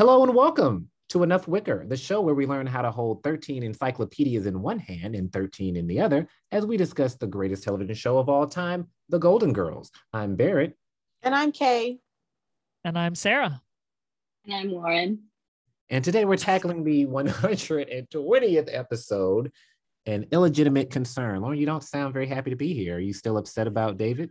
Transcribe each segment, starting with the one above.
Hello and welcome to Enough Wicker, the show where we learn how to hold 13 encyclopedias in one hand and 13 in the other as we discuss the greatest television show of all time, The Golden Girls. I'm Barrett. And I'm Kay. And I'm Sarah. And I'm Lauren. And today we're tackling the 120th episode, An Illegitimate Concern. Lauren, you don't sound very happy to be here. Are you still upset about David?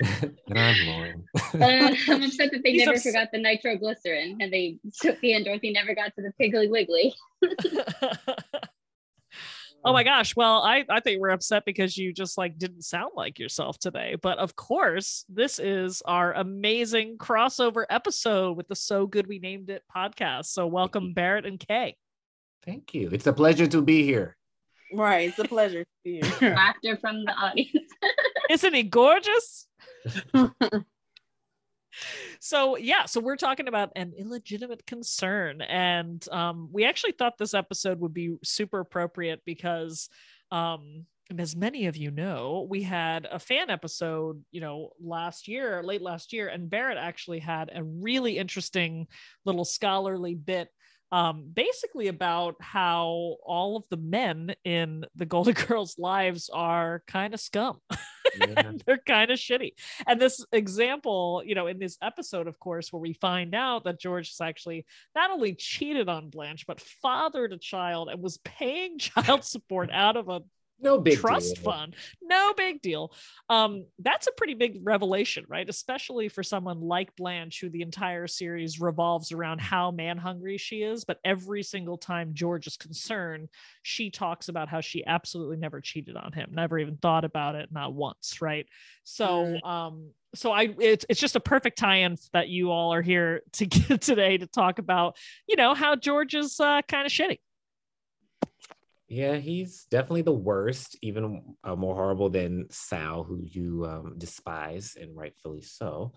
And I'm Lauren. uh, I'm upset that they He's never ups- forgot the nitroglycerin and they Sophie and Dorothy never got to the Piggly Wiggly. oh my gosh. Well, I, I think we're upset because you just like didn't sound like yourself today. But of course, this is our amazing crossover episode with the So Good We Named It podcast. So welcome Barrett and Kay. Thank you. It's a pleasure to be here. Right. It's a pleasure to be here. Laughter from the audience. Isn't he gorgeous? so yeah so we're talking about an illegitimate concern and um, we actually thought this episode would be super appropriate because um, as many of you know we had a fan episode you know last year late last year and barrett actually had a really interesting little scholarly bit um, basically about how all of the men in the Golden Girls' lives are kind of scum. Yeah. They're kind of shitty. And this example, you know, in this episode, of course, where we find out that George has actually not only cheated on Blanche, but fathered a child and was paying child support out of a no big trust deal. fund. No big deal. Um that's a pretty big revelation right? Especially for someone like blanche who the entire series revolves around how man hungry she is but every single time george is concerned she talks about how she absolutely never cheated on him never even thought about it not once right? So um so I it's it's just a perfect tie-in that you all are here to get today to talk about, you know, how George is uh, kind of shitty. Yeah, he's definitely the worst, even uh, more horrible than Sal, who you um, despise and rightfully so.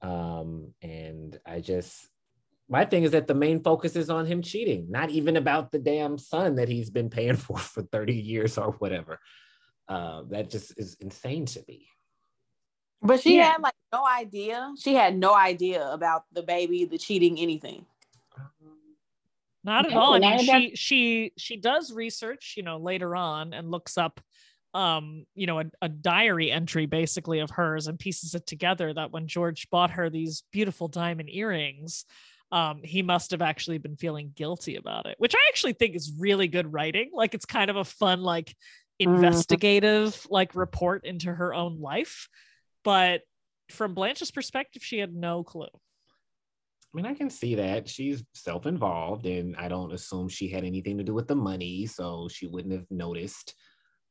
Um, and I just, my thing is that the main focus is on him cheating, not even about the damn son that he's been paying for for 30 years or whatever. Uh, that just is insane to me. But she yeah. had like no idea. She had no idea about the baby, the cheating, anything. Not at all. I mean, she she she does research, you know, later on and looks up um, you know, a, a, diary entry basically of hers and pieces it together that when George bought her these beautiful diamond earrings, um, he must have actually been feeling guilty about it, which I actually think is really good writing. Like it's kind of a fun, like mm-hmm. investigative, mm. like report into her own life. But from Blanche's perspective, she had no clue. I mean, I can see that she's self involved, and I don't assume she had anything to do with the money, so she wouldn't have noticed.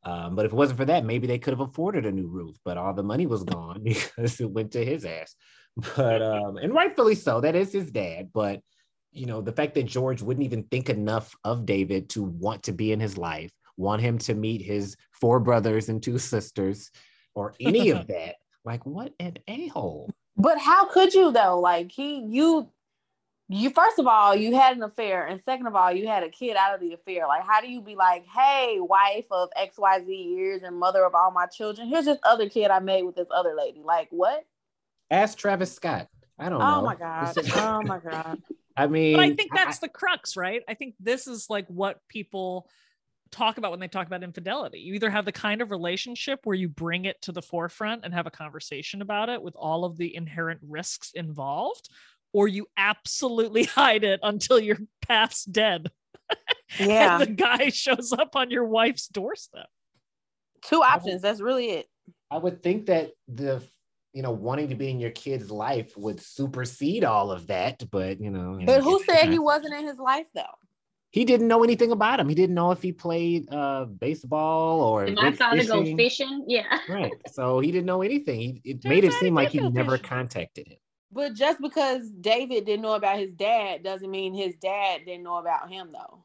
Um, but if it wasn't for that, maybe they could have afforded a new roof, but all the money was gone because it went to his ass. But, um, and rightfully so, that is his dad. But, you know, the fact that George wouldn't even think enough of David to want to be in his life, want him to meet his four brothers and two sisters, or any of that, like, what an a hole. But how could you though? Like he, you, you. First of all, you had an affair, and second of all, you had a kid out of the affair. Like, how do you be like, hey, wife of X Y Z years and mother of all my children? Here's this other kid I made with this other lady. Like, what? Ask Travis Scott. I don't know. oh know. My god. oh my god. I mean, but I think that's I, the crux, right? I think this is like what people talk about when they talk about infidelity. You either have the kind of relationship where you bring it to the forefront and have a conversation about it with all of the inherent risks involved, or you absolutely hide it until your path's dead. Yeah. the guy shows up on your wife's doorstep. Two options. Would, that's really it. I would think that the you know wanting to be in your kid's life would supersede all of that, but you know. But who said he wasn't in his life though? He didn't know anything about him. He didn't know if he played uh, baseball or. Did my father go fishing? Yeah. Right. So he didn't know anything. He, it made it seem like he never fishing. contacted him. But just because David didn't know about his dad doesn't mean his dad didn't know about him, though.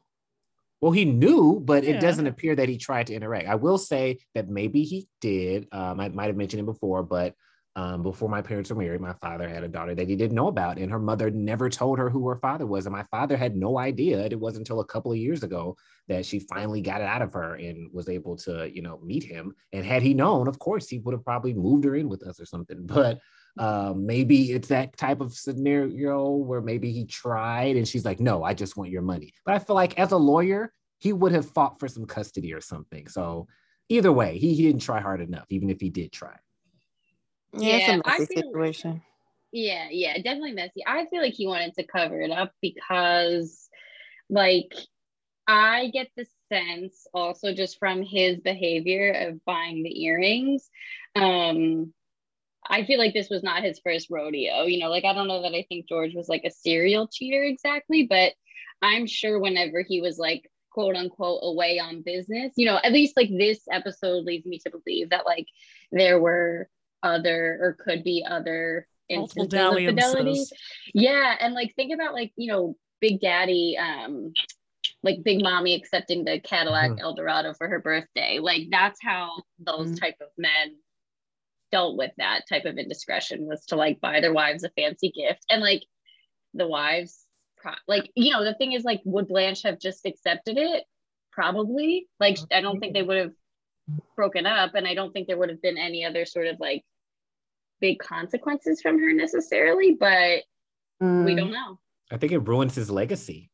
Well, he knew, but yeah. it doesn't appear that he tried to interact. I will say that maybe he did. Um, I might have mentioned it before, but um, before my parents were married, my father had a daughter that he didn't know about, and her mother never told her who her father was. And my father had no idea. It wasn't until a couple of years ago that she finally got it out of her and was able to, you know, meet him. And had he known, of course, he would have probably moved her in with us or something. But Um, maybe it's that type of scenario where maybe he tried and she's like, no, I just want your money. But I feel like as a lawyer, he would have fought for some custody or something. So either way, he, he didn't try hard enough, even if he did try. Yeah, Yeah, I feel- situation. Yeah, yeah, definitely messy. I feel like he wanted to cover it up because, like, I get the sense also just from his behavior of buying the earrings. Um, I feel like this was not his first rodeo. You know, like, I don't know that I think George was like a serial cheater exactly, but I'm sure whenever he was like, quote unquote, away on business, you know, at least like this episode leads me to believe that like there were other or could be other Multiple instances of fidelity. Yeah, and like think about like you know Big Daddy, um, like Big Mommy accepting the Cadillac Mhm. Eldorado for her birthday. Like that's how those Mhm. type of men dealt with that type of indiscretion was to like buy their wives a fancy gift and like the wives pro- like you know the thing is like would Blanche have just accepted it probably like I don't think they would have broken up and I don't think there would have been any other sort of like big consequences from her necessarily but we Mm. don't know I think it ruins his legacy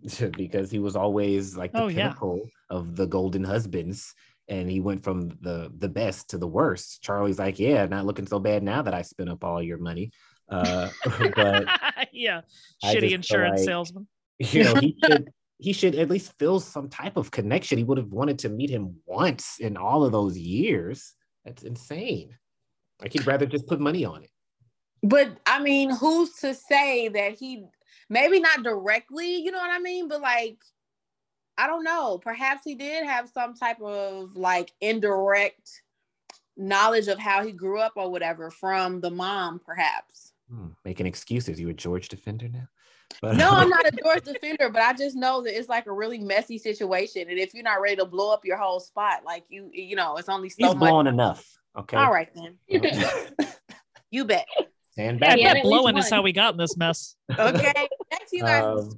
because he was always like the Oh, yeah. pinnacle of the golden husbands. And he went from the the best to the worst. Charlie's like, yeah, not looking so bad now that I spent up all your money. Uh, but yeah, I shitty insurance like- salesman. you know he should he should at least feel some type of connection. He would have wanted to meet him once in all of those years. That's insane. Like he'd rather just put money on it. But I mean, who's to say that he maybe not directly, you know what I mean? But like, I don't know. Perhaps he did have some type of like indirect knowledge of how he grew up or whatever from the mom, perhaps. Hmm, making excuses. You a george defender now but No, I'm not a George defender, but I just know that it's like a really messy situation. And if you're not ready to blow up your whole spot, like you, you know, it's only so he's much. blowing enough okay All right then. You bet. stand Yeah, back Yeah, that blowing is how we got in this mess. Okay. Back to you guys. Um,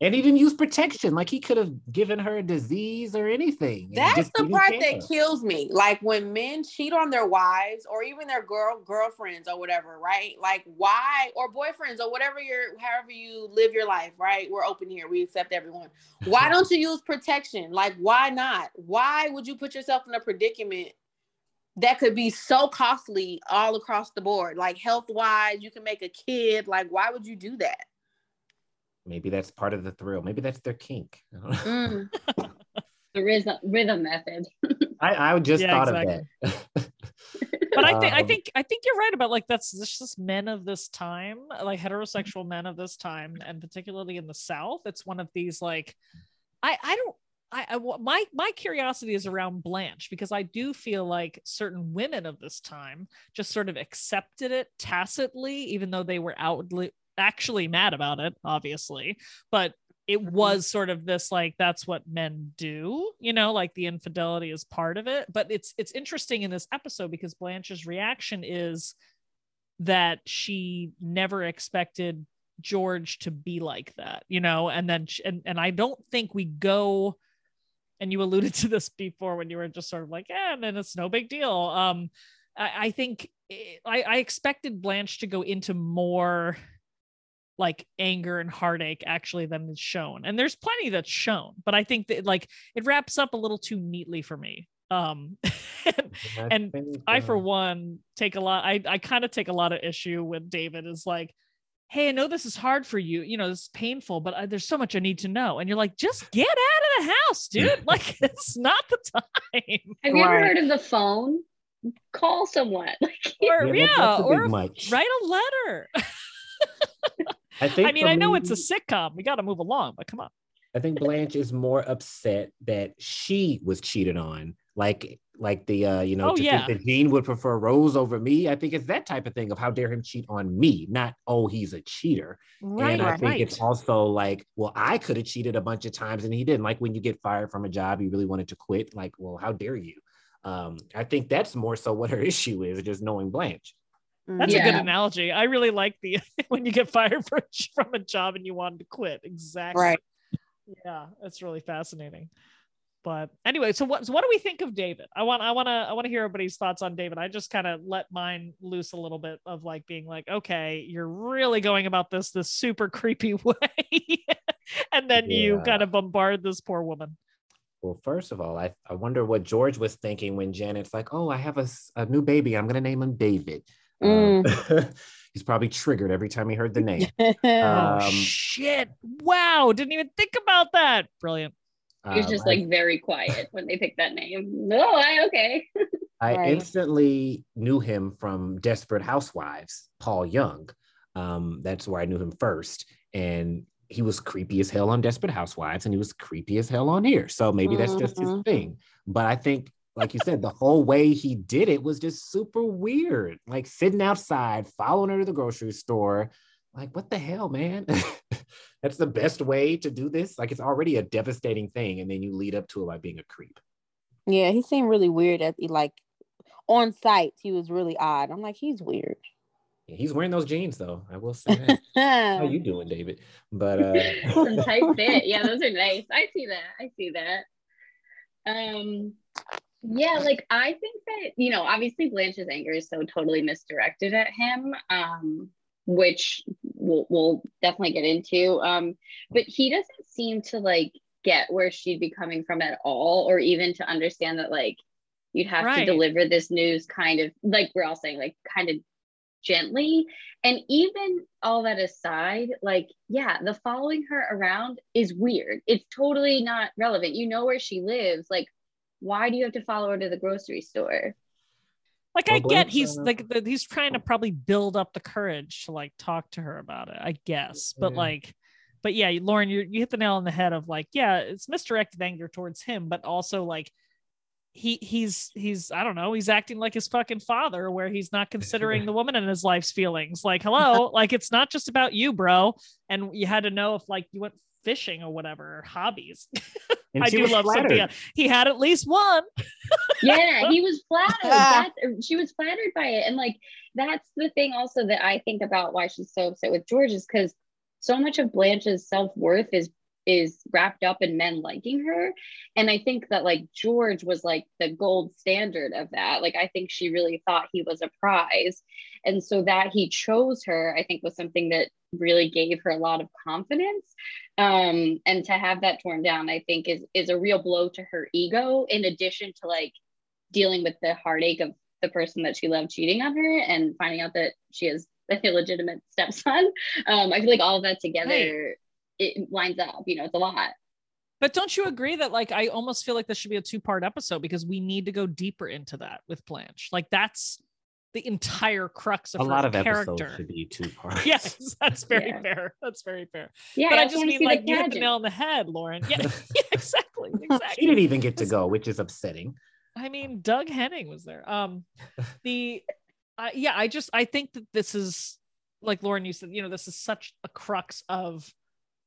and he didn't use protection like he could have given her a disease or anything That's the part care. that kills me. Like when men cheat on their wives or even their girl girlfriends or whatever, right? Like why or boyfriends or whatever your however you live your life, right? We're open here. We accept everyone. Why don't you use protection? Like why not? Why would you put yourself in a predicament that could be so costly all across the board? Like health-wise, you can make a kid. Like why would you do that? Maybe that's part of the thrill maybe that's their kink I don't know. Mm. the rhythm rhythm method I, I just Yeah, thought exactly. of that But I think I Um, think I think you're right about like that's this just men of this time, like heterosexual men of this time, and particularly in the South, it's one of these like I I don't I, I wa- my my curiosity is around Blanche because I do feel like certain women of this time just sort of accepted it tacitly, even though they were outwardly actually mad about it, obviously. But it was sort of this like that's what men do, you know, like the infidelity is part of it. But it's it's interesting in this episode because Blanche's reaction is that she never expected George to be like that, you know, and then sh- and and I don't think we go and you alluded to this before when you were just sort of like, yeah, and then it's no big deal. Um, I, I think it- I, I expected Blanche to go into more like anger and heartache actually than is shown, and there's plenty that's shown, but I think that like it wraps up a little too neatly for me. Um, and think, I, for uh, one, take a lot. I, I kind of take a lot of issue with David is like, hey, I know this is hard for you. You know, this is painful, but I, there's so much I need to know. And you're like, just get out of the house, dude. like, it's not the time. have you ever heard of the phone call someone like Or, yeah, yeah, that- that's a big or much. write a letter. I think I mean, I know me- it's a sitcom. We got to move along, but come on. I think Blanche is more upset that she was cheated on. Like, like the uh, you know, Oh, to yeah. think that Jean would prefer Rose over me. I think it's that type of thing of how dare him cheat on me, not oh he's a cheater. Right, and I right. think it's also like, well, I could have cheated a bunch of times and he didn't. Like when you get fired from a job, you really wanted to quit. Like, well, how dare you? Um, I think that's more so what her issue is, just knowing Blanche. Mm. That's a good analogy. I really like the when you get fired for, from a job and you wanted to quit. Exactly. Right. Yeah, that's really fascinating. but anyway, so what so what do we think of David? I want I want to I want to hear everybody's thoughts on David. I just kind of let mine loose a little bit of like being like, okay, you're really going about this this super creepy way, and then you kind of bombard this poor woman. Well, first of all, I, I wonder what George was thinking when Janet's like, "Oh, I have a, a new baby. I'm gonna name him David." Um, he's probably triggered every time he heard the name. oh Um, shit! Wow, didn't even think about that. Brilliant. He was Um, just I- like very quiet when they picked that name. No, I okay. I Right. instantly knew him from Desperate Housewives, Paul Young. Um, that's where I knew him first. And he was creepy as hell on Desperate Housewives, and he was creepy as hell on here. So maybe that's just his Mhm. thing. But I think, like you said, the whole way he did it was just super weird. Like sitting outside, following her to the grocery store. Like, what the hell, man? that's the best way to do this. Like, it's already a devastating thing. And then you lead up to it by being a creep. yeah, he seemed really weird at the like on site. He was really odd. I'm like, he's weird. He's wearing those jeans though. I will say that. How you doing, David? But uh tight fit. Yeah, those are nice. I see that. I see that. Um, yeah, like I think that you know, obviously Blanche's anger is so totally misdirected at him, um, which we'll, we'll definitely get into. Um, but he doesn't seem to like get where she'd be coming from at all, or even to understand that like you'd have to deliver this news kind of like we're all saying, like kind of gently. And even all that aside, like, yeah, the following her around is weird. It's totally not relevant. You know where she lives. Like, why do you have to follow her to the grocery store? Like I get he's like the, he's trying to probably build up the courage to like talk to her about it. I guess, but Yeah. like, but yeah, Lauren, you you hit the nail on the head of like, yeah, it's misdirected anger towards him, but also like he he's he's I don't know, he's acting like his fucking father, where he's not considering the woman in his life's feelings. Like, hello, like it's not just about you, bro. And you had to know if like you went fishing or whatever, or hobbies. and I do love flattered. Sophia. He had at least one. yeah, he was flattered. Ah. That, she was flattered by it. And like, that's the thing also that I think about why she's so upset with George is because so much of Blanche's self-worth is is wrapped up in men liking her. And I think that like George was like the gold standard of that. Like I think she really thought he was a prize. And so that he chose her, I think was something that really gave her a lot of confidence. Um, and to have that torn down, I think is is a real blow to her ego, in addition to like dealing with the heartache of the person that she loved cheating on her and finding out that she has an illegitimate stepson. Um, I feel like all of that together it lines up. You know, it's a lot. But don't you agree that like I almost feel like this should be a two-part episode because we need to go deeper into that with Blanche. Like that's the entire crux of a her lot of character. episodes should be two parts. Yes, that's very Yeah. fair. That's very fair. Yeah, but I, also just mean like you hit the nail on the head, Lauren. Yeah, yeah exactly. She didn't even get to go, which is upsetting. I mean, Doug Henning was there. Um, the, uh, yeah, I just I think that this is like Lauren, you said, you know, this is such a crux of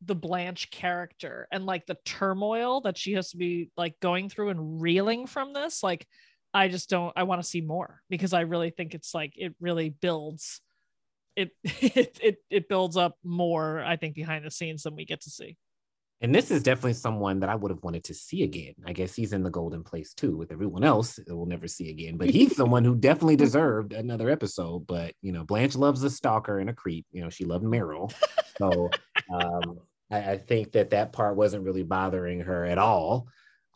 the Blanche character and like the turmoil that she has to be like going through and reeling from this. Like, I just don't. I want to see more because I really think it's like it really builds. It it it it builds up more. I think behind the scenes than we get to see. And this is definitely someone that I would have wanted to see again. I guess he's in the golden place too with everyone else that we'll never see again. But he's someone who definitely deserved another episode. But you know, Blanche loves a stalker and a creep. You know, she loved Meryl. So um, I, I think that that part wasn't really bothering her at all.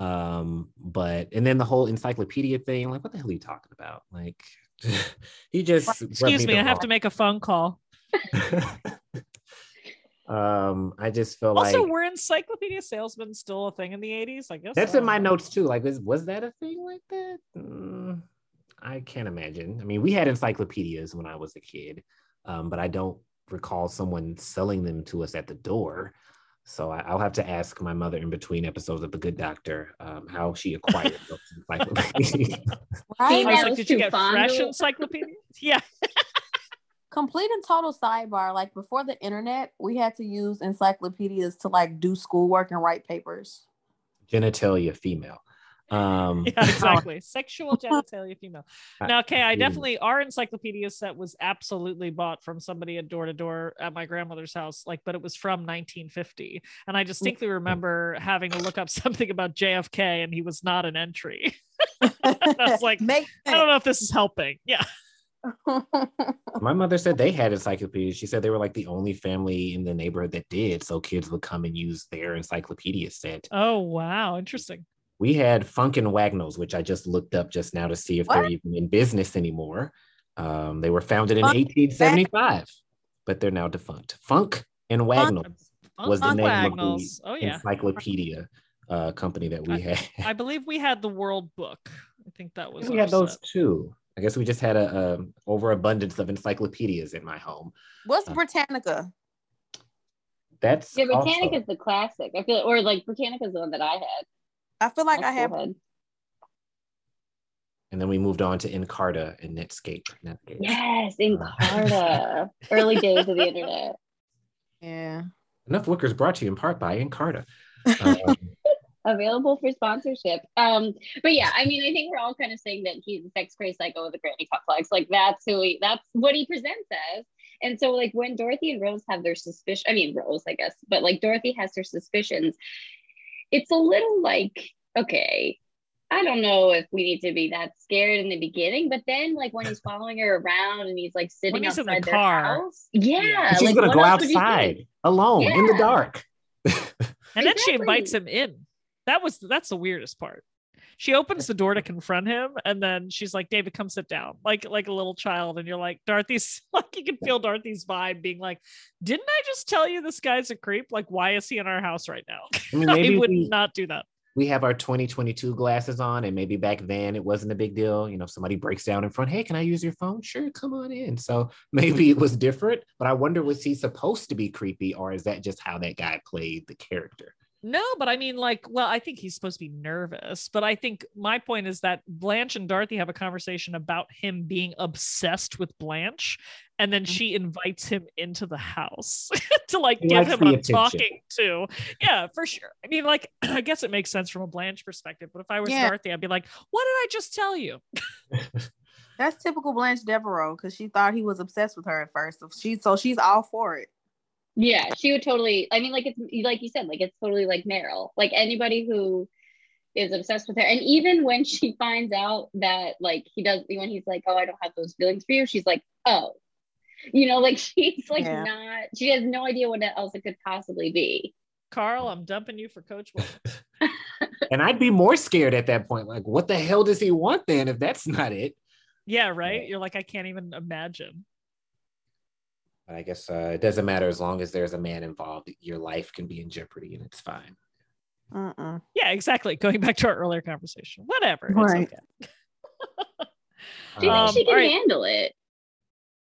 Um, but and then the whole encyclopedia thing, like, what the hell are you talking about? Like, he just Excuse me, the I have to make a phone call. um, I just feel Also, like were encyclopedia salesmen still a thing in the 80s? I guess That's so. in my notes too. Like, was, was that a thing like that? Mm, I can't imagine. I mean, we had encyclopedias when I was a kid, um, but I don't recall someone selling them to us at the door. So I, I'll have to ask my mother in between episodes of The Good Doctor um, how she acquired those encyclopedias. I was like, did you to get fresh encyclopedias? Yeah. Complete and total sidebar. Like before the internet, we had to use encyclopedias to like do schoolwork and write papers. Genitalia female. Um, yeah, exactly. Sexual genitalia female. Now, okay, I definitely our encyclopedia set was absolutely bought from somebody at door to door at my grandmother's house, like, but it was from 1950, and I distinctly remember having to look up something about JFK, and he was not an entry. I was like, Make I don't know if this is helping. Yeah, My mother said they had encyclopedias. She said they were like the only family in the neighborhood that did. So kids would come and use their encyclopedia set. Oh wow, interesting. We had Funk and Wagnalls, which I just looked up just now to see if they're even in business anymore. Um, they were founded in Funk 1875, but they're now defunct. Funk and Wagnalls was the Funk name Wagnalls. of Oh the yeah, encyclopedia uh, company that we had. I believe we had the World Book. I think that was. we our had those set. too. I guess we just had a, um overabundance of encyclopedias in my home. What's Uh, Britannica? That's Yeah, also- Britannica is the classic. I feel, or like Britannica is the one that I had. I feel like I I have. still had. and then we moved on to Encarta and Netscape. Netscape. Yes, Encarta. Early days of the internet. Yeah. Enough Wickers brought to you in part by Encarta. Um, Available for sponsorship. Um, but yeah, I mean, I think we're all kind of saying that he's a sex crazed psycho with a granny complex. Like that's who he that's what he presents as. And so like when Dorothy and Rose have their suspicion, I mean Rose, I guess, but like Dorothy has her suspicions, it's a little like, okay, I don't know if we need to be that scared in the beginning, but then like when he's following her around and he's like sitting he's in the outside their car. house. Yeah. Yeah. she's like, gonna go else would you do? outside alone in the dark. And then she invites him in. That was that's the weirdest part. She opens the door to confront him, and then she's like, "David, come sit down," like like a little child. And you're like, Dorothy's like, you can feel Dorothy's vibe being like, "Didn't I just tell you this guy's a creep? Like, why is he in our house right now? I mean, I would we, not do that." we have our 2022 glasses on, and maybe back then it wasn't a big deal. You know, if somebody breaks down in front, hey, can I use your phone? Sure, come on in. So maybe it was different, but I wonder was he supposed to be creepy, or is that just how that guy played the character? No, but I mean, like, well, I think he's supposed to be nervous. But I think my point is that Blanche and Dorothy have a conversation about him being obsessed with Blanche. And then mm-hmm. she invites him into the house to like He give him a attention. talking to. Yeah, for sure. I mean, like, I guess it makes sense from a Blanche perspective. But if I was Yeah. Dorothy, I'd be like, what did I just tell you? That's typical Blanche Devereaux because she thought he was obsessed with her at first. So she so she's all for it. Yeah, she would totally. I mean, like it's like you said, like it's totally like Meryl. Like anybody who is obsessed with her, and even when she finds out that like he does, when he's like, "Oh, I don't have those feelings for you," she's like, "Oh," you know, like she's like Yeah. not. She has no idea what else it could possibly be. Carl, I'm dumping you for Coach And I'd be more scared at that point. Like, what the hell does he want then if that's not it? Yeah, right. You're like, I can't even imagine. But I guess uh, it doesn't matter as long as there's a man involved. Your life can be in jeopardy, and it's fine. Mm-mm. Yeah, exactly. Going back to our earlier conversation. Whatever. It's Right. okay. Do you Um, think she can all right. handle it?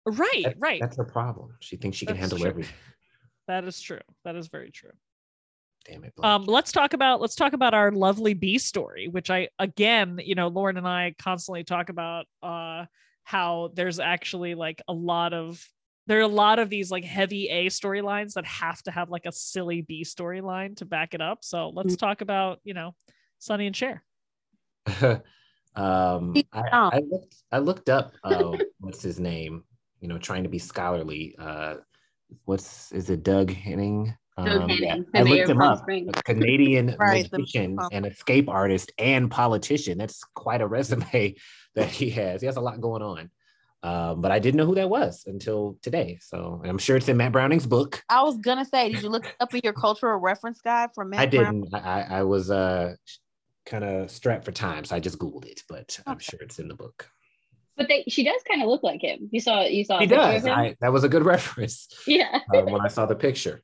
Right, That- right. That's her problem. She thinks she can handle true. everything. That is true. That is very true. Damn it. Um, let's talk about let's talk about our lovely bee story, which I again, you know, Lauren and I constantly talk about uh how there's actually like a lot of there are a lot of these like heavy A storylines that have to have like a silly B storyline to back it up. So let's talk about, you know, Sonny and Cher. um, I. I looked. I looked up. Uh, what's his name? You know, trying to be scholarly. Uh, what's is it? Doug Henning. Um, yeah, Henning, the I looked him up. Springs. A Canadian Right, the- magician, an escape artist, and politician. That's quite a resume that he has. He has a lot going on. Um, but I didn't know who that was until today. So I'm sure it's in Matt Browning's book. I was gonna say, did you look up in your cultural reference guide from Matt I didn't. I, I I was uh kind of strapped for time, so I just googled it. But I'm Okay. sure it's in the book. But they, she does kind of look like him. You saw, you saw. a He does. I, that was a good reference yeah. uh, when I saw the picture.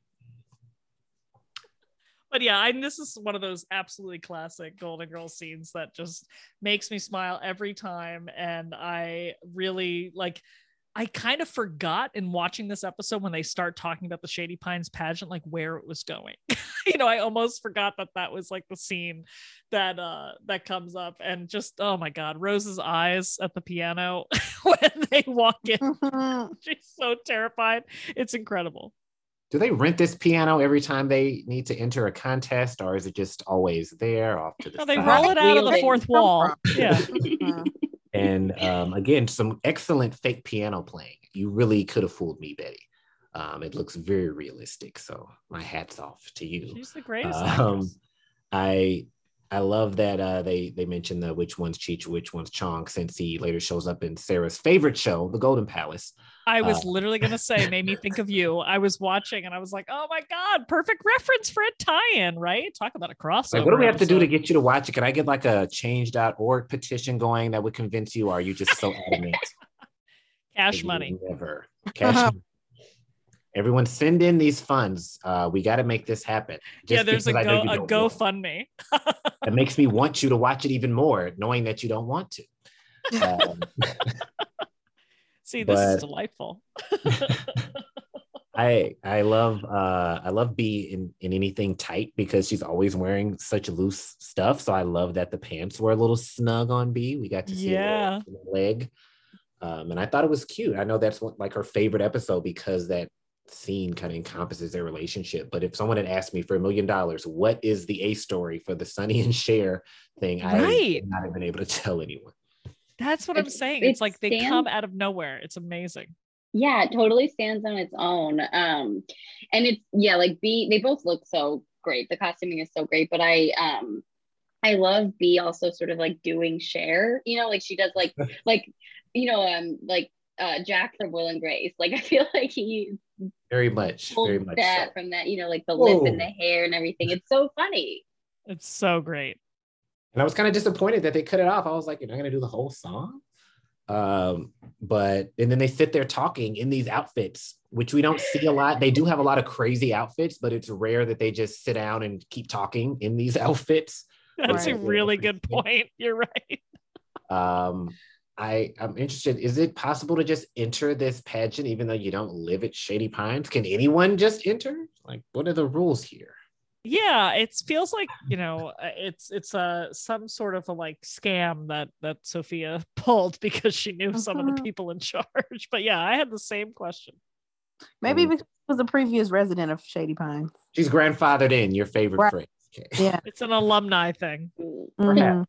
But yeah, I, this is one of those absolutely classic Golden Girls scenes that just makes me smile every time. And I really like, I kind of forgot in watching this episode when they start talking about the Shady Pines pageant, like where it was going. you know, I almost forgot that that was like the scene that uh that comes up, and just oh my god, Rose's eyes at the piano when they walk in, Mhm. she's so terrified. It's incredible. Do they rent this piano every time they need to enter a contest, or is it just always there off to the No, they side? roll it out of the fourth wall. Yeah. And um, again, some excellent fake piano playing. You really could have fooled me, Betty. Um, it looks very realistic. So my hats off to you. She's the greatest. Um. I I love that uh, they they mentioned the which one's Cheech, which one's Chong, since he later shows up in Sarah's favorite show, The Golden Palace. I was uh, literally gonna say, made me think of you. I was watching and I was like, oh my god, perfect reference for a tie-in, right? Talk about a crossover. Like, what do we have to do to get you to watch it? Can I get like a change.org petition going that would convince you? Or are you just so adamant? cash money? would Never. Cash money. Everyone send in these funds. Uh, we got to make this happen. Yeah, there's a because I know go a. GoFundMe. It makes me want you to watch it even more, knowing that you don't want to. Um, See, this is delightful. I I love uh I love Bea in in anything tight because she's always wearing such loose stuff. So I love that the pants were a little snug on Bea. We got to see Yeah. leg, um, and I thought it was cute. I know that's what, like her favorite episode because that scene kind of encompasses their relationship. But if someone had asked me for a million dollars, what is the A story for the Sonny and Cher thing, I Right. would not have been able to tell anyone. That's what I'm saying. it It's like they stands- come out of nowhere. It's amazing. yeah it totally stands on its own um and it's yeah like Bea they both look so great the costuming is so great but i um i love Bea also sort of like doing Cher you know like she does like like you know um like uh jack from will and grace like i feel like he Very much, very much. that so. from that you know like the lip and the hair and everything it's so funny It's so great. And I was kind of disappointed that they cut it off. I was like, you're not gonna do the whole song. Um, but and then they sit there talking in these outfits, which we don't see a lot. They do have a lot of crazy outfits, but it's rare that they just sit down and keep talking in these outfits. That's a really good point. You're right. Um, I I'm interested. Is it possible to just enter this pageant even though you don't live at Shady Pines? Can anyone just enter? Like, what are the rules here? Yeah, it feels like you know uh, it's it's a some sort of a like scam that that Sophia pulled because she knew some of the Mhm. people in charge. But yeah, I had the same question. Maybe because he was a previous resident of Shady Pines. She's grandfathered in. Your favorite Right. phrase. Okay. Yeah. It's an alumni thing. Mhm.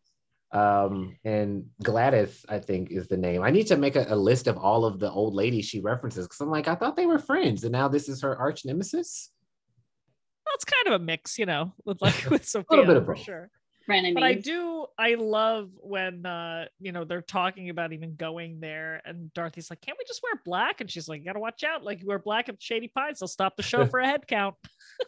Um and gladys i think is the name i need to make a, a list of all of the old ladies she references because i'm like i thought they were friends and now this is her arch nemesis That's kind of a mix, you know, with like with Sophia bit of for sure. frenemies But I do, I love when uh, you know, they're talking about even going there, and Dorothy's like, "Can't we just wear black?" And she's like, "You gotta watch out. Like, you wear black at Shady Pines, they'll stop the show for a head count."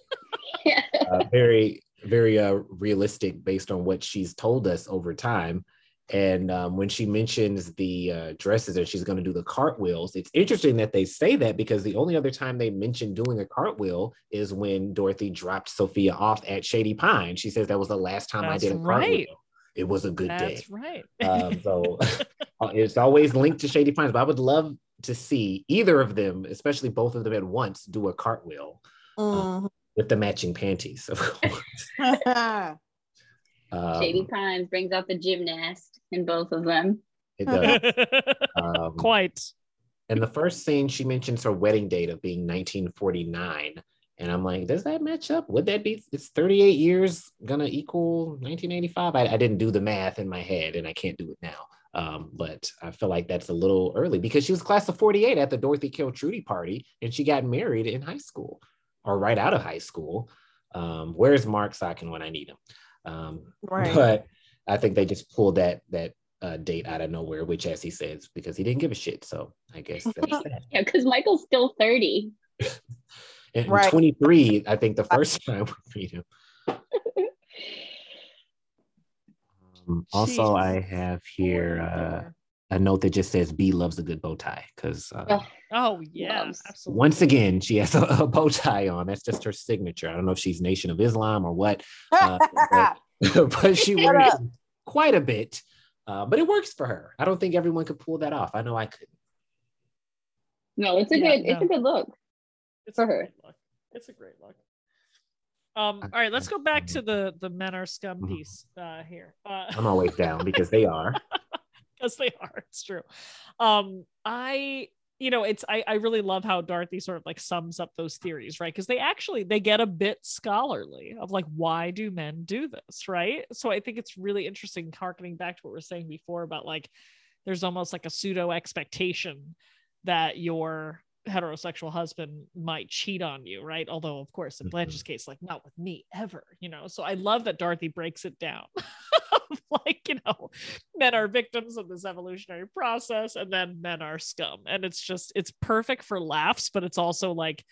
yeah. uh, very very uh realistic based on what she's told us over time and um, when she mentions the uh, dresses and she's going to do the cartwheels it's interesting that they say that because the only other time they mention doing a cartwheel is when dorothy dropped sophia off at shady pine she says that was the last time That's i did a right. cartwheel it was a good day That's right. um, so uh, it's always linked to Shady Pines. But I would love to see either of them, especially both of them at once, do a cartwheel Mhm. With the matching panties. Of course, um, shady pines brings out the gymnast in both of them It does. Um, Quite. and the first scene she mentions her wedding date of being 1949. And I'm like, does that match up? Would that be? It's 38 years gonna equal 1985? I, I didn't do the math in my head, and I can't do it now. Um, but I feel like that's a little early because she was class of 48 at the Dorothy Kill Trudy party, and she got married in high school or right out of high school. Um, where's Mark Socken when I need him? Um, Right. But I think they just pulled that that uh, date out of nowhere, which, as he says, because he didn't give a shit. So I guess that's that. yeah because michael's still 30 And Right. 23, I think the first time we meet him. Um, also, Jeez. I have here uh, a note that just says Bea loves a good bow tie because uh, Ugh. Oh yeah, Loves. absolutely. once again, she has a, a bow tie on. That's just her signature. I don't know if she's Nation of Islam or what, uh, but she wears it quite a bit. Uh, but it works for her. I don't think everyone could pull that off. I know I couldn't. no it's a Yeah, good it's a good look It's for a her. great look. It's a great look. Um, all right, let's go back to the the men are scum Mhm. piece uh, here. Uh, I'm always down because they are. because they are. It's true. Um, I you know it's I, I really love how dorothy sort of like sums up those theories right? Because they actually they get a bit scholarly of like why do men do this right? So i think it's really interesting harkening back to what we're saying before about like there's almost like a pseudo expectation that your heterosexual husband might cheat on you right? Although of course in mm-hmm. blanche's case like not with me ever you know? So i love that dorothy breaks it down. Like you know men are victims of this evolutionary process and then men are scum. And it's just it's perfect for laughs but it's also like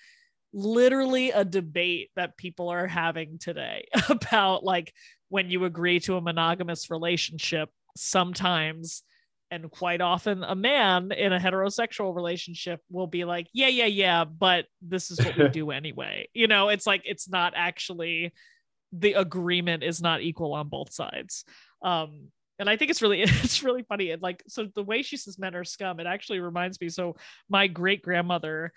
literally a debate that people are having today about like when you agree to a monogamous relationship sometimes and quite often a man in a heterosexual relationship will be like yeah yeah yeah but this is what we do anyway. You know it's like it's not actually the agreement is not equal on both sides. Um and i think it's really it's really funny. And like so the way she says men are scum it actually reminds me so my great grandmother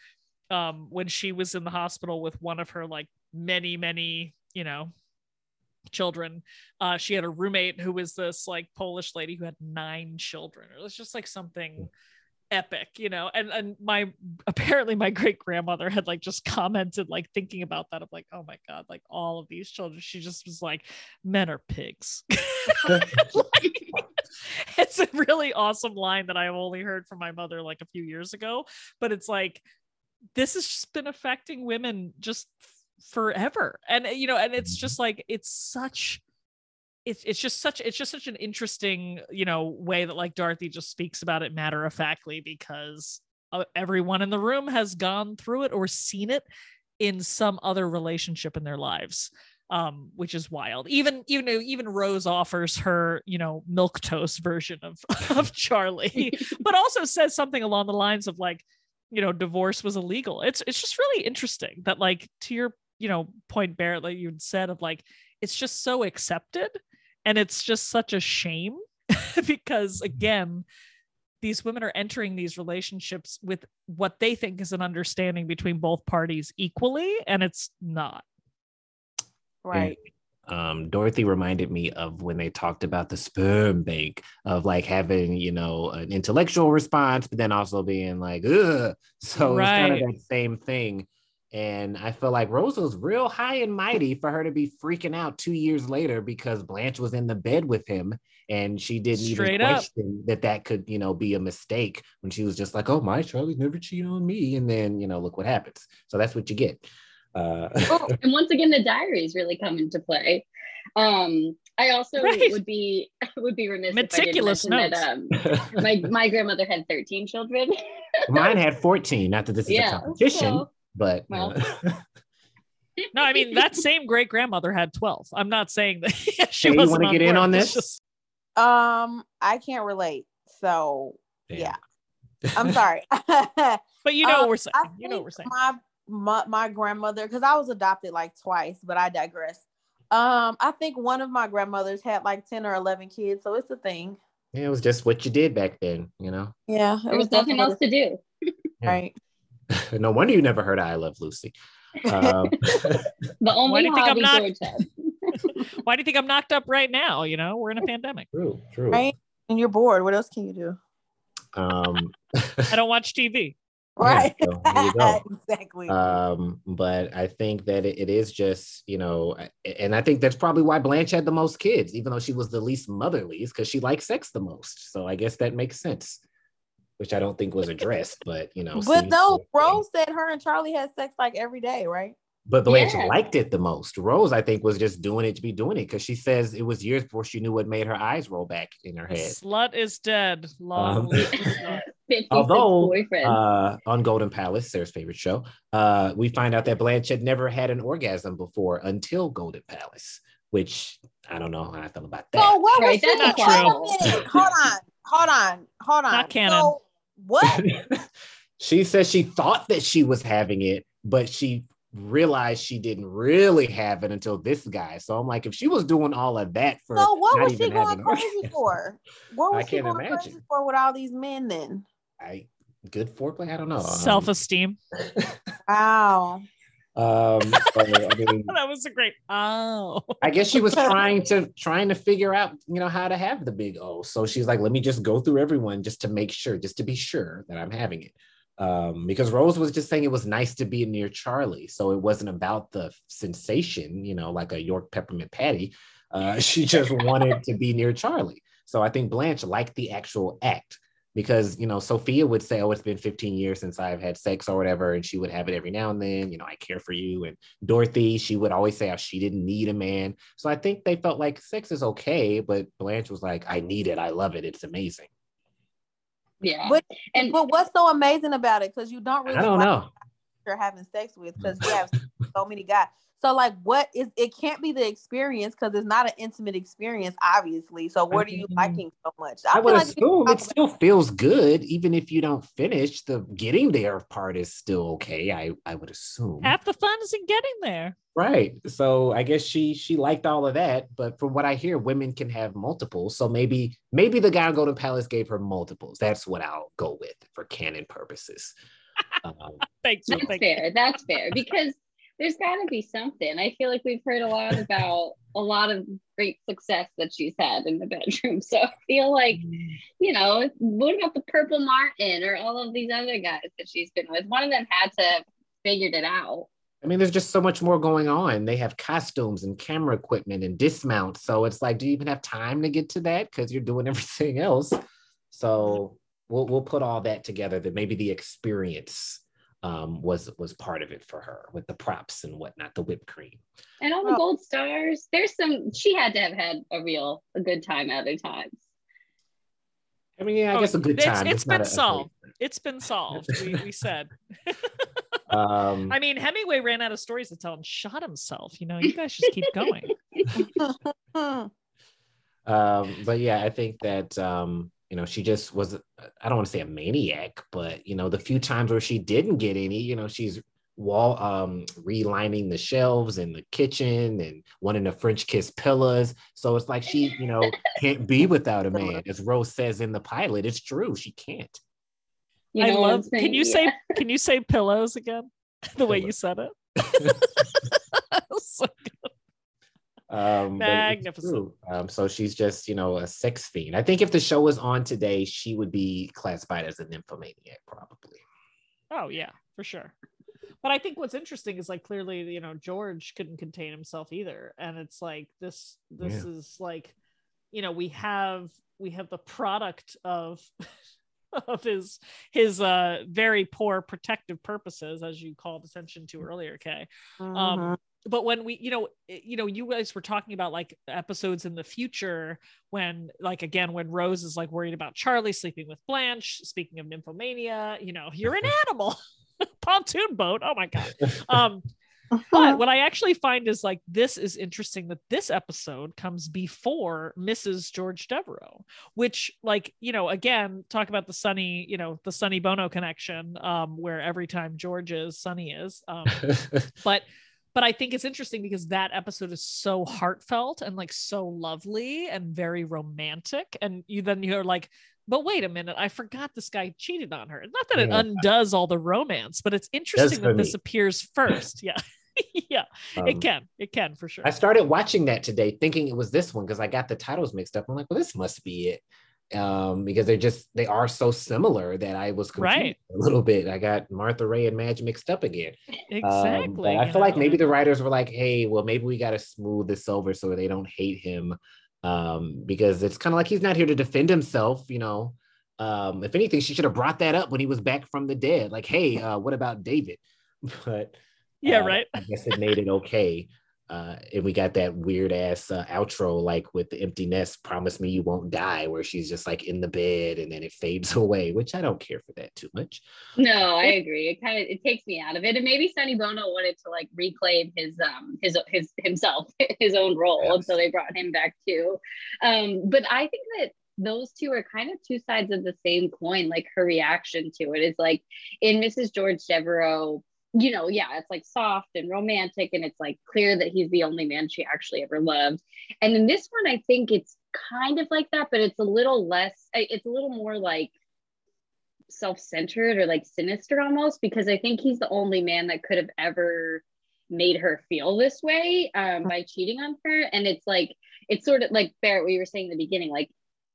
um when she was in the hospital with one of her like many many you know children. Uh she had a roommate who was this like polish lady who had nine children. It was just like something epic you know? And and my apparently my great grandmother had like just commented like thinking about that of like oh my god like all of these children. She just was like men are pigs. Like, it's a really awesome line that i've only heard from my mother like a few years ago but it's like this has just been affecting women just forever. And you know and it's just like it's such it's it's just such it's just such an interesting you know way that like Dorothy just speaks about it matter of factly because uh, everyone in the room has gone through it or seen it in some other relationship in their lives um which is wild. Even even even rose offers her you know milk toast version of of charlie but also says something along the lines of like you know divorce was illegal. It's it's just really interesting that like to your you know point barrett like you said of like it's just so accepted and it's just such a shame because Mm-hmm. again these women are entering these relationships with what they think is an understanding between both parties equally and it's not Right. um, Dorothy reminded me of when they talked about the sperm bank of like having, you know, an intellectual response, but then also being like, ugh. So it's kind of Right. that same thing. And I feel like Rose was real high and mighty for her to be freaking out two years later because Blanche was in the bed with him and she didn't Straight even up. question that that could, you know, be a mistake when she was just like, oh, my Charlie's never cheated on me. And then, you know, look what happens. So that's what you get. Uh, and once again the diaries really come into play um i also Right. would be would be remiss Meticulous if I didn't mention that um my my grandmother had 13 children Mine had 14. Not that this is Yeah, a competition, well, but well. uh, no i mean that same great grandmother had 12 i'm not saying that she Hey, wasn't wanna get in on this? just- Um, I can't relate. So damn. yeah, I'm sorry. but you know Um, what we're saying I you know what we're saying My my, my grandmother, because I was adopted like twice, but I digress. Um, I think one of my grandmothers had like 10 or 11 kids, so it's a thing. Yeah, it was just what you did back then, you know. Yeah, it there was nothing else to do right. no wonder you never heard I Love Lucy. Um, the only do you think I'm not- why do you think i'm knocked up right now you know we're in a pandemic true, true. Right. And you're bored. What else can you do? Um, i don't watch tv Right. so there you go. exactly. um, but I think that it, it is just, you know, and I think that's probably why Blanche had the most kids, even though she was the least motherly, because she liked sex the most. So I guess that makes sense, which I don't think was addressed, but you know. but seems no, to- Rose said her and Charlie had sex like every day, right? But Blanche Yeah. liked it the most. Rose, I think, was just doing it to be doing it because she says it was years before she knew what made her eyes roll back in her head. slut is dead long Um, live the slut. 56 Although boyfriend uh, on Golden Palace, Sarah's favorite show, uh, we find out that Blanche had never had an orgasm before until Golden Palace, which I don't know how I feel about that. So that. what Right, was she? that's Wait not a true. minute. Hold on. Hold on. Hold on. Not canon. So what? she says she thought that she was having it, but she realized she didn't really have it until this guy. So I'm like, if she was doing all of that for So what not was she going an crazy orgasm, for? What I was she can't going crazy imagine. for with all these men then? I good foreplay. I don't know. Um, self-esteem Wow. Um, so, I mean, that was a great oh I guess she was trying to trying to figure out, you know, how to have the big O. So she's like, let me just go through everyone just to make sure, just to be sure that I'm having it. Um, because Rose was just saying it was nice to be near Charlie. So it wasn't about the sensation, you know, like a York peppermint patty. Uh, she just wanted to be near Charlie. So I think Blanche liked the actual act because you know Sophia would say, "Oh, it's been 15 years since I've had sex or whatever," and she would have it every now and then. You know, I care for you. And Dorothy, she would always say how she didn't need a man. So I think they felt like sex is okay, but Blanche was like, "I need it. I love it. It's amazing." Yeah, but and but what's so amazing about it? Because you don't really. I don't know. You're having sex with because you have so many guys. So like what is it can't be the experience because it's not an intimate experience, obviously. So what are you liking so much? I, I would like assume it still feels good, even if you don't finish. The getting there part is still okay. I, I would assume. Half the fun is in getting there. Right. So I guess she she liked all of that. But from what I hear, women can have multiples. So maybe maybe the guy on Golden Palace gave her multiples. That's what I'll go with for canon purposes. Um, Thanks. That's fair. That's fair because there's got to be something. I feel like we've heard a lot about a lot of great success that she's had in the bedroom. So I feel like, you know, what about the Purple Martin or all of these other guys that she's been with? One of them had to figured it out. I mean, there's just so much more going on. They have costumes and camera equipment and dismounts. So it's like, do you even have time to get to that? Because you're doing everything else. So we'll we'll put all that together. That maybe the experience um, was was part of it for her with the props and whatnot, the whipped cream. And all the gold stars. There's some. She had to have had a real a good time at other times. I mean, yeah, I oh, guess a good time. it's, it's been solved. A, it's been solved. We, we said. um, I mean, Hemingway ran out of stories to tell and shot himself. You know, you guys just keep going. um, but yeah, I think that um, you know, she just was, I don't want to say a maniac, but, you know, the few times where she didn't get any, you know, she's wall um relining the shelves in the kitchen and one wanting to french kiss pillows. So it's like she you know can't be without a man as rose says in the pilot. It's true she can't. You i love can you yeah. say can you say pillows again? The way you said it. So um, Magnificent. Um, so she's just, you know, a sex fiend. I think if the show was on today, she would be classified as a nymphomaniac, probably. Oh yeah, for sure. But I think what's interesting is like clearly, you know, George couldn't contain himself either, and it's like this. This yeah. is like, you know, we have we have the product of of his his uh very poor protective purposes as you called attention to earlier kay um, mm-hmm. um but when we you know you know you guys were talking about like episodes in the future when like again when rose is like worried about charlie sleeping with blanche speaking of nymphomania you know you're an animal. Pontoon boat. Oh my god. Um but what I actually find is like this is interesting that this episode comes before Mrs. George Devereaux, which like you know again talk about the Sonny you know the Sonny Bono connection, um, where every time George is Sonny is, um, but but I think it's interesting because that episode is so heartfelt and like so lovely and very romantic. And you then you're like, but wait a minute, I forgot this guy cheated on her. Not that it yeah. undoes all the romance, but it's interesting that this appears first. Yeah. yeah, um, it can. It can for sure. I started watching that today thinking it was this one because I got the titles mixed up. I'm like, well, this must be it um, because they're just they are so similar that I was right a little bit. I got Martha Raye and Madge mixed up again. Exactly. Um, I feel know? like maybe the writers were like, "Hey, well, maybe we got to smooth this over so they don't hate him," um, because it's kind of like he's not here to defend himself. You know, um, if anything, she should have brought that up when he was back from the dead. Like, hey, uh, what about David? But yeah, uh, right. I guess it made it okay uh, and we got that weird ass uh, outro like with the empty nest promise me you won't die where she's just like in the bed and then it fades away which i don't care for that too much. No i agree. It kind of it takes me out of it and maybe sonny bono wanted to like reclaim his um his his himself his own role yes. and so they brought him back too. Um but i think that those two are kind of two sides of the same coin like her reaction to it is like in mrs george devereaux you know, yeah, it's like soft and romantic, and it's like clear that he's the only man she actually ever loved. And in this one, I think it's kind of like that, but it's a little less, it's a little more like self-centered or like sinister almost because I think he's the only man that could have ever made her feel this way um, by cheating on her. And it's like, it's sort of like Barrett, you were saying in the beginning, like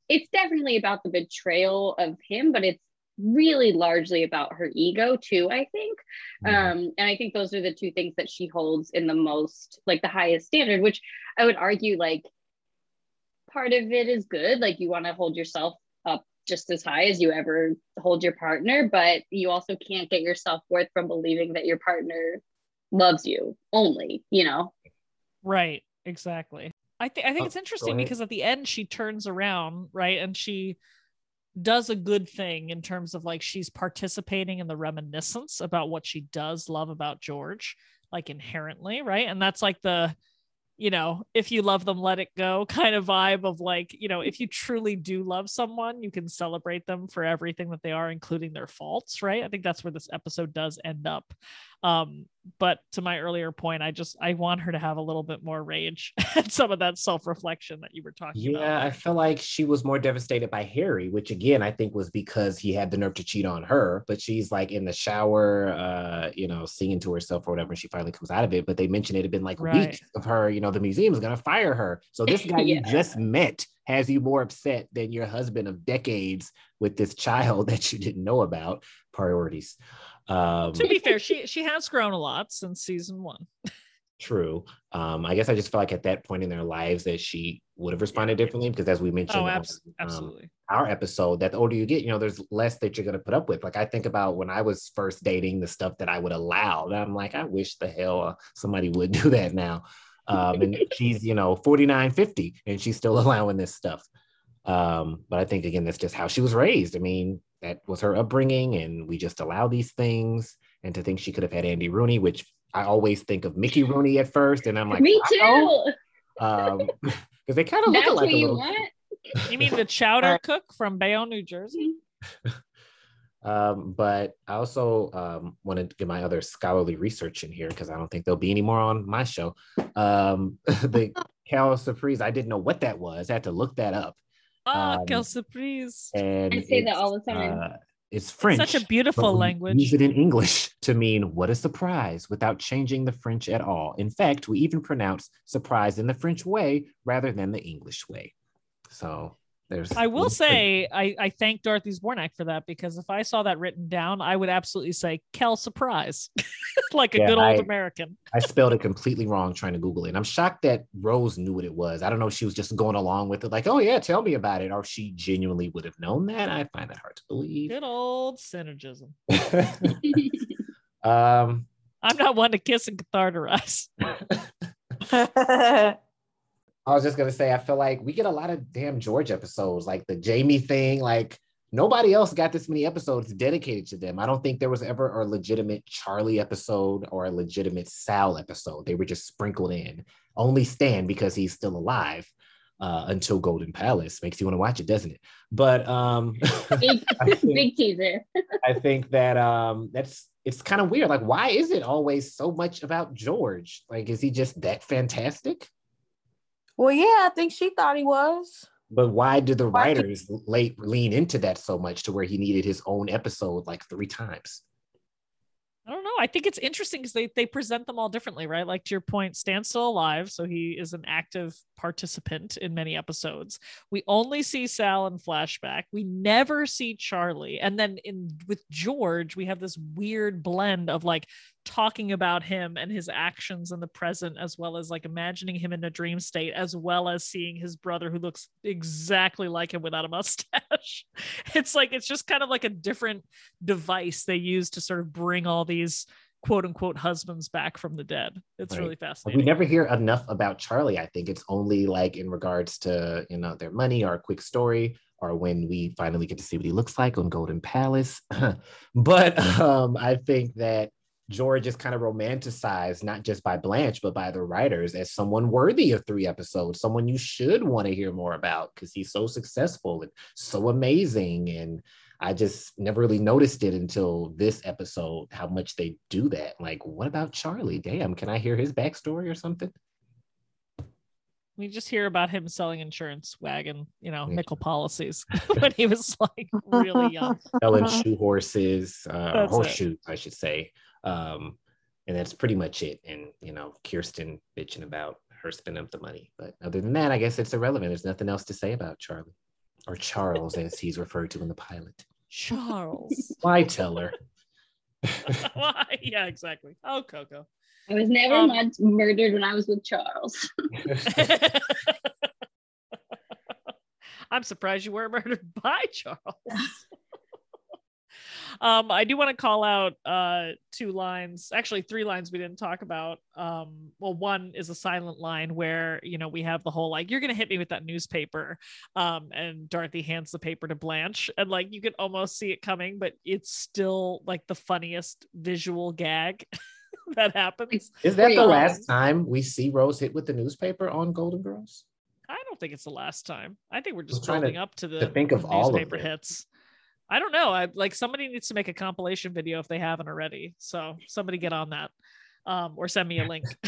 it's definitely about the betrayal of him, but it's really largely about her ego too i think Mhm. um and i think those are the two things that she holds in the most like the highest standard which i would argue like part of it is good like you want to hold yourself up just as high as you ever hold your partner but you also can't get your self-worth from believing that your partner loves you only you know Right, exactly. I think I think Oh, it's interesting because at the end she turns around, right? And she does a good thing in terms of like she's participating in the reminiscence about what she does love about George, like inherently, right? And that's like the you know, if you love them, let it go kind of vibe of like, you know, if you truly do love someone, you can celebrate them for everything that they are, including their faults, right? I think that's where this episode does end up. Um, but to my earlier point, I just I want her to have a little bit more rage and some of that self-reflection that you were talking Yeah, about. Yeah, I feel like she was more devastated by Harry, which again I think was because he had the nerve to cheat on her. But she's like in the shower, uh, you know, singing to herself or whatever. And she finally comes out of it. But they mentioned it had been like Right. weeks of her. You know, the museum is gonna fire her. So this guy you just met has you more upset than your husband of decades with this child that you didn't know about. Priorities. Um, To be fair, she she has grown a lot since season one. True. Um, I guess I just felt like at that point in their lives that she would have responded differently because as we mentioned Oh, abs- um, absolutely. our episode, that the older you get, you know, there's less that you're gonna put up with. Like I think about when I was first dating, the stuff that I would allow. And I'm like, I wish the hell uh, somebody would do that now. Um, and she's, you know, 49, 50, and she's still allowing this stuff. Um, but I think again, that's just how she was raised. I mean, that was her upbringing, and we just allow these things. And to think she could have had Andy Rooney, which I always think of Mickey Rooney at first, and I'm like, me wow. too Um, because they kind of look that's like a you little. want You mean the chowder cook from Bayonne, New Jersey? Um, but I also um, want to get my other scholarly research in here because I don't think there'll be any more on my show. Um, the Quelle Surprise, I didn't know what that was. I had to look that up. Ah, Um, quelle surprise. And I say that all the time. Uh, it's French. Such a but beautiful we language. Use it in English to mean what a surprise without changing the French at all. In fact, we even pronounce surprise in the French way rather than the English way. So there's. I will say I, I thank Dorothy Zbornak for that because if I saw that written down, I would absolutely say Kel surprise, like a Yeah, good old I- American. I spelled it completely wrong trying to Google it. And I'm shocked that Rose knew what it was. I don't know if she was just going along with it, like, oh yeah, tell me about it, or if she genuinely would have known that. I find that hard to believe. Good old synergism. um, I'm not one to kiss and catharterize. I was just gonna say, I feel like we get a lot of damn George episodes, like the Jamie thing. Like nobody else got this many episodes dedicated to them. I don't think there was ever a legitimate Charlie episode or a legitimate Sal episode. They were just sprinkled in. Only Stan because he's still alive uh, until Golden Palace makes you want to watch it, doesn't it? But um, big, think- big teaser I think that um, that's it's kind of weird. Like, why is it always so much about George? Like, is he just that fantastic? Well, yeah, I think she thought he was. But why did the Why- writers late lean into that so much to where he needed his own episode like three times? I don't know. I think it's interesting because they, they present them all differently, right? Like to your point, Stan's still alive, so he is an active participant in many episodes. We only see Sal in flashback. We never see Charlie. And then in with George, we have this weird blend of like talking about him and his actions in the present, as well as like imagining him in a dream state, as well as seeing his brother who looks exactly like him without a mustache. It's like it's just kind of like a different device they use to sort of bring all these quote unquote husbands back from the dead. It's Right. really fascinating. we never hear enough about Charlie. I think it's only like in regards to you know their money or a quick story, or when we finally get to see what he looks like on Golden Palace. but um, I think that George is kind of romanticized not just by Blanche but by the writers as someone worthy of three episodes, someone you should want to hear more about because he's so successful and so amazing and. I just never really noticed it until this episode how much they do that. Like, what about Charlie? Damn, can I hear his backstory or something? we just hear about him selling insurance wagon, you know, nickel policies when he was like really young. Selling shoe horses, uh, horseshoes, I should say. Um, and that's pretty much it. And, you know, Kirsten bitching about her spending up the money. But other than that, I guess it's irrelevant. There's nothing else to say about Charlie or Charles, as he's referred to in the pilot. Charles. Why tell her? Why? Yeah, exactly. Oh, Coco. I was never Um, much murdered when I was with Charles. I'm surprised you weren't murdered by Charles. Um, I do want to call out uh, two lines, actually three lines we didn't talk about. Um, well, one is a silent line where you know we have the whole like you're gonna hit me with that newspaper, um, and Dorothy hands the paper to Blanche, and like you can almost see it coming, but it's still like the funniest visual gag that happens. Is that the last time we see Rose hit with the newspaper on Golden Girls? I don't think it's the last time. I think we're just building up to the to think of all of newspaper them. hits. I don't know. I like somebody needs to make a compilation video if they haven't already. So somebody get on that, um, or send me a link.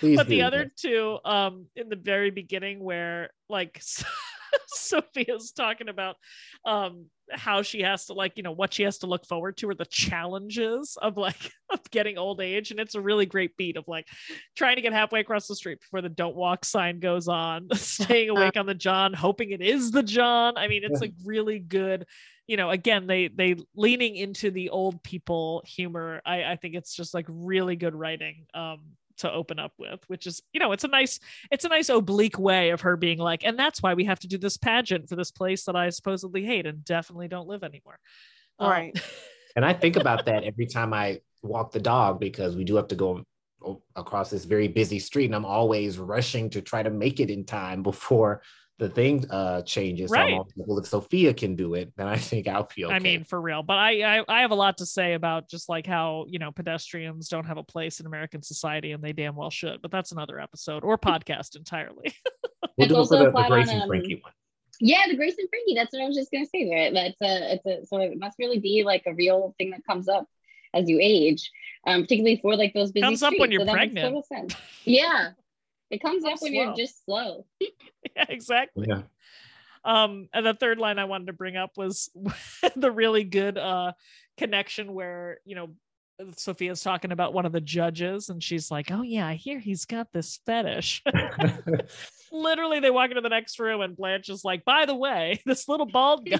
But the other two, um, in the very beginning, where like Sophia's talking about um how she has to like you know what she has to look forward to or the challenges of like of getting old age and it's a really great beat of like trying to get halfway across the street before the don't walk sign goes on staying awake on the john hoping it is the john i mean it's like really good you know again they they leaning into the old people humor i i think it's just like really good writing um to open up with which is you know it's a nice it's a nice oblique way of her being like and that's why we have to do this pageant for this place that i supposedly hate and definitely don't live anymore Um, Right. And I think about that every time I walk the dog because we do have to go across this very busy street, and I'm always rushing to try to make it in time before the thing uh, changes. So I'm Right. always well, if Sophia can do it, then I think I'll feel. okay. I mean, for real. But I, I I have a lot to say about just like how you know pedestrians don't have a place in American society, and they damn well should. But that's another episode or podcast entirely. we'll do it for the, the Grace on, and um, Frankie one. Yeah, the Grace and Frankie. That's what I was just gonna say there. That's a it's a so it must really be like a real thing that comes up as you age, um, particularly for like those busy Comes up when you're so pregnant. total sense. Yeah, it comes I'm up when slow. you're just slow. yeah, exactly. Yeah. Um, and the third line I wanted to bring up was the really good uh connection where you know Sophia's talking about one of the judges, and she's like, "Oh yeah, I hear he's got this fetish." Literally, they walk into the next room, and Blanche is like, "By the way, this little bald guy."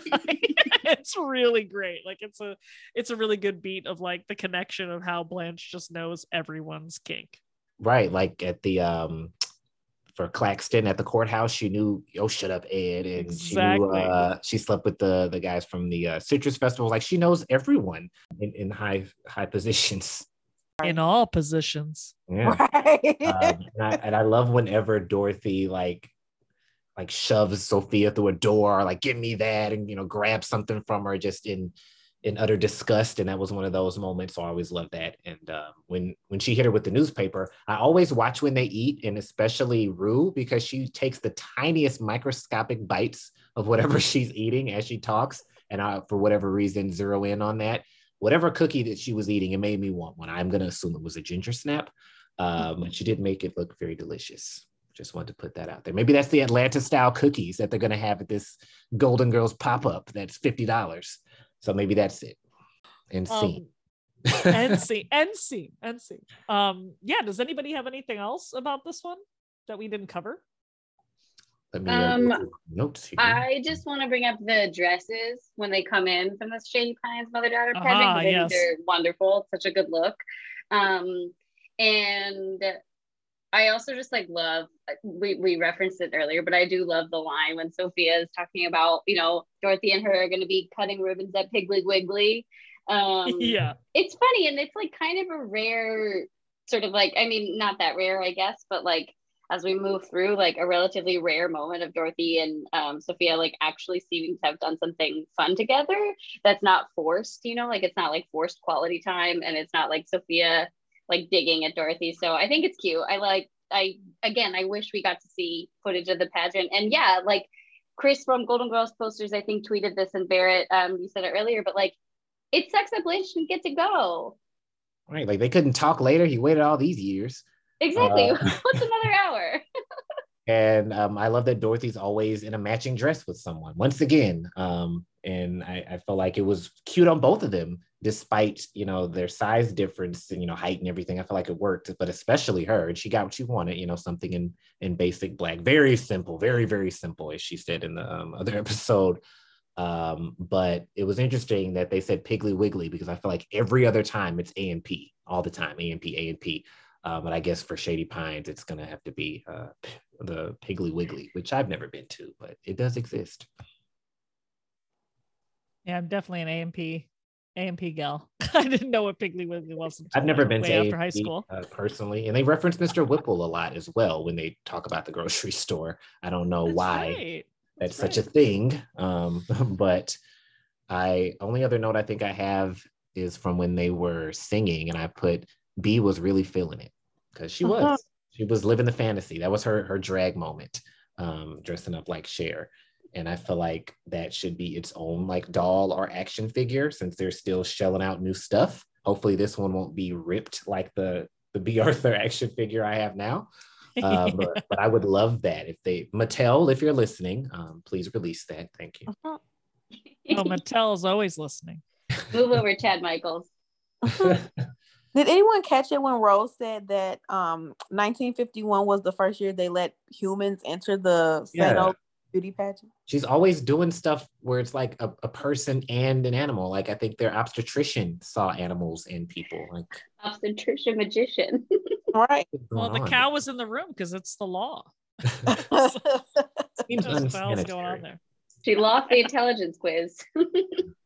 it's really great. Like it's a it's a really good beat of like the connection of how Blanche just knows everyone's kink. Right, like at the um for Claxton at the courthouse, she knew, oh, shut up, Ed, and she knew uh, she slept with the the guys from the uh, Citrus Festival. Like she knows everyone in, in high high positions. In all positions. Yeah. Right. um, and, I, and I love whenever Dorothy like like shoves Sophia through a door, like give me that, and you know grabs something from her just in in utter disgust. And that was one of those moments. So I always love that. And um, when when she hit her with the newspaper, I always watch when they eat, and especially Rue because she takes the tiniest microscopic bites of whatever she's eating as she talks. And I, for whatever reason, zero in on that. Whatever cookie that she was eating, it made me want one. I'm gonna assume it was a ginger snap um, but she did make it look very delicious. Just wanted to put that out there. Maybe that's the Atlanta style cookies that they're going to have at this Golden Girls pop up. That's fifty dollars. So maybe that's it. And scene. Um, and see and see and see um yeah does anybody have anything else about this one that we didn't cover Let me uh, Um, notes here. I just want to bring up the dresses when they come in from the Shady Pines mother daughter Aha, pageant. 'cause I yes. They're wonderful. Such a good look. Um, and I also just like love we we referenced it earlier, but I do love the line when Sophia is talking about you know Dorothy and her are going to be cutting ribbons at Piggly Wiggly. Um, yeah it's funny and it's like kind of a rare sort of like I mean not that rare I guess, but like as we move through like a relatively rare moment of Dorothy and um, Sophia like actually seeming to have done something fun together that's not forced, you know, like it's not like forced quality time and it's not like Sophia like digging at Dorothy. So I think it's cute. I like I again I wish we got to see footage of the pageant and yeah, like Chris from Golden Girls posters I think tweeted this and Barrett um you said it earlier, but like it sucks that Blanche didn't get to go. right, like they couldn't talk later. He waited all these years. Exactly. Uh, What's another hour? And um, I love that Dorothy's always in a matching dress with someone. Once again, um, and I, I felt like it was cute on both of them, despite you know their size difference and you know height and everything. I felt like it worked, but especially her, and she got what she wanted. You know, something in in basic black, very simple, very very simple, as she said in the um, other episode. Um, but it was interesting that they said Piggly Wiggly because I feel like every other time it's A and P all the time, A and P, A and P. Uh, but I guess for Shady Pines, it's gonna have to be uh, the Piggly Wiggly, which I've never been to, but it does exist. Yeah, I'm definitely an A&P A&P gal. I didn't know what Piggly Wiggly was. I've never been to after high school uh, personally, and they reference Mr. Whipple a lot as well when they talk about the grocery store. I don't know That's why right. that's, That's such a thing, um, but I only other note I think I have is from when they were singing, and I put Bea was really feeling it because she was Uh-huh. She was living the fantasy. That was her her drag moment, um, dressing up like Cher. And I feel like that should be its own like doll or action figure since they're still shelling out new stuff. Hopefully, this one won't be ripped like the the Bea Arthur action figure I have now. Uh, but, but I would love that if they Mattel, if you're listening, um, please release that. Thank you. Uh-huh. oh, Mattel is always listening. Move over, Chad Michaels. Did anyone catch it when Rose said that um 1951 was the first year they let humans enter the Yeah. Sano beauty pageant? She's always doing stuff where it's like a, a person and an animal. Like I think their obstetrician saw animals and people. Like Obstetrician magician. Right. Well, the on? cow was in the room because it's the law. Seems That's what the going on there. She lost the intelligence quiz.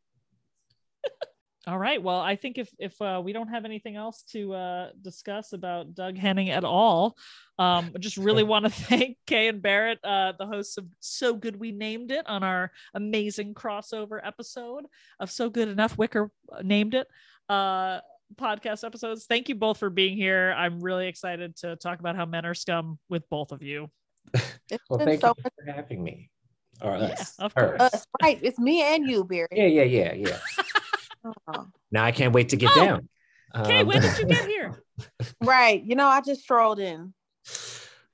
All right. Well, I think if if uh, we don't have anything else to uh, discuss about Doug Henning at all, um, I just really want to thank Kay and Barrett, uh, the hosts of So Good We Named It, on our amazing crossover episode of So Good Enough. Wicker named it. Uh, podcast episodes. Thank you both for being here. I'm really excited to talk about how men are scum with both of you. It's Well, thank so you for having me. Or Yeah, us. of her. course. us, right. It's me and you, Barry. Yeah, yeah, yeah, yeah. Oh. Now I can't wait to get Oh, down. Kay, Um, when did you get here? Right. You know, I just strolled in.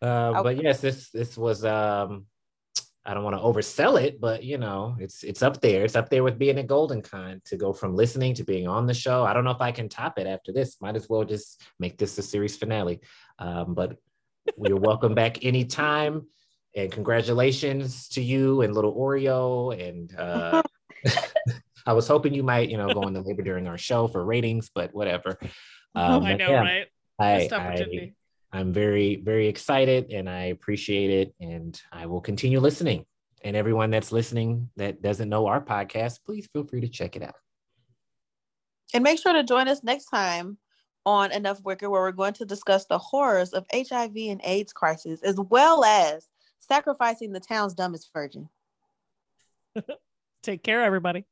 uh, but yes, this this was um I don't want to oversell it, but you know, it's it's up there. It's up there with being a Golden Con to go from listening to being on the show. I don't know if I can top it after this. Might as well just make this the series finale. Um, but you're welcome back anytime. And congratulations to you and little Oreo. And uh, I was hoping you might, you know, go into labor during our show for ratings, but whatever. Um, I know, yeah, right? I, Missed I, opportunity. I'm very, very excited and I appreciate it. And I will continue listening. And everyone that's listening that doesn't know our podcast, please feel free to check it out. And make sure to join us next time on Enough Wicker, where we're going to discuss the horrors of HIV and AIDS crisis, as well as sacrificing the town's dumbest virgin. Take care, everybody.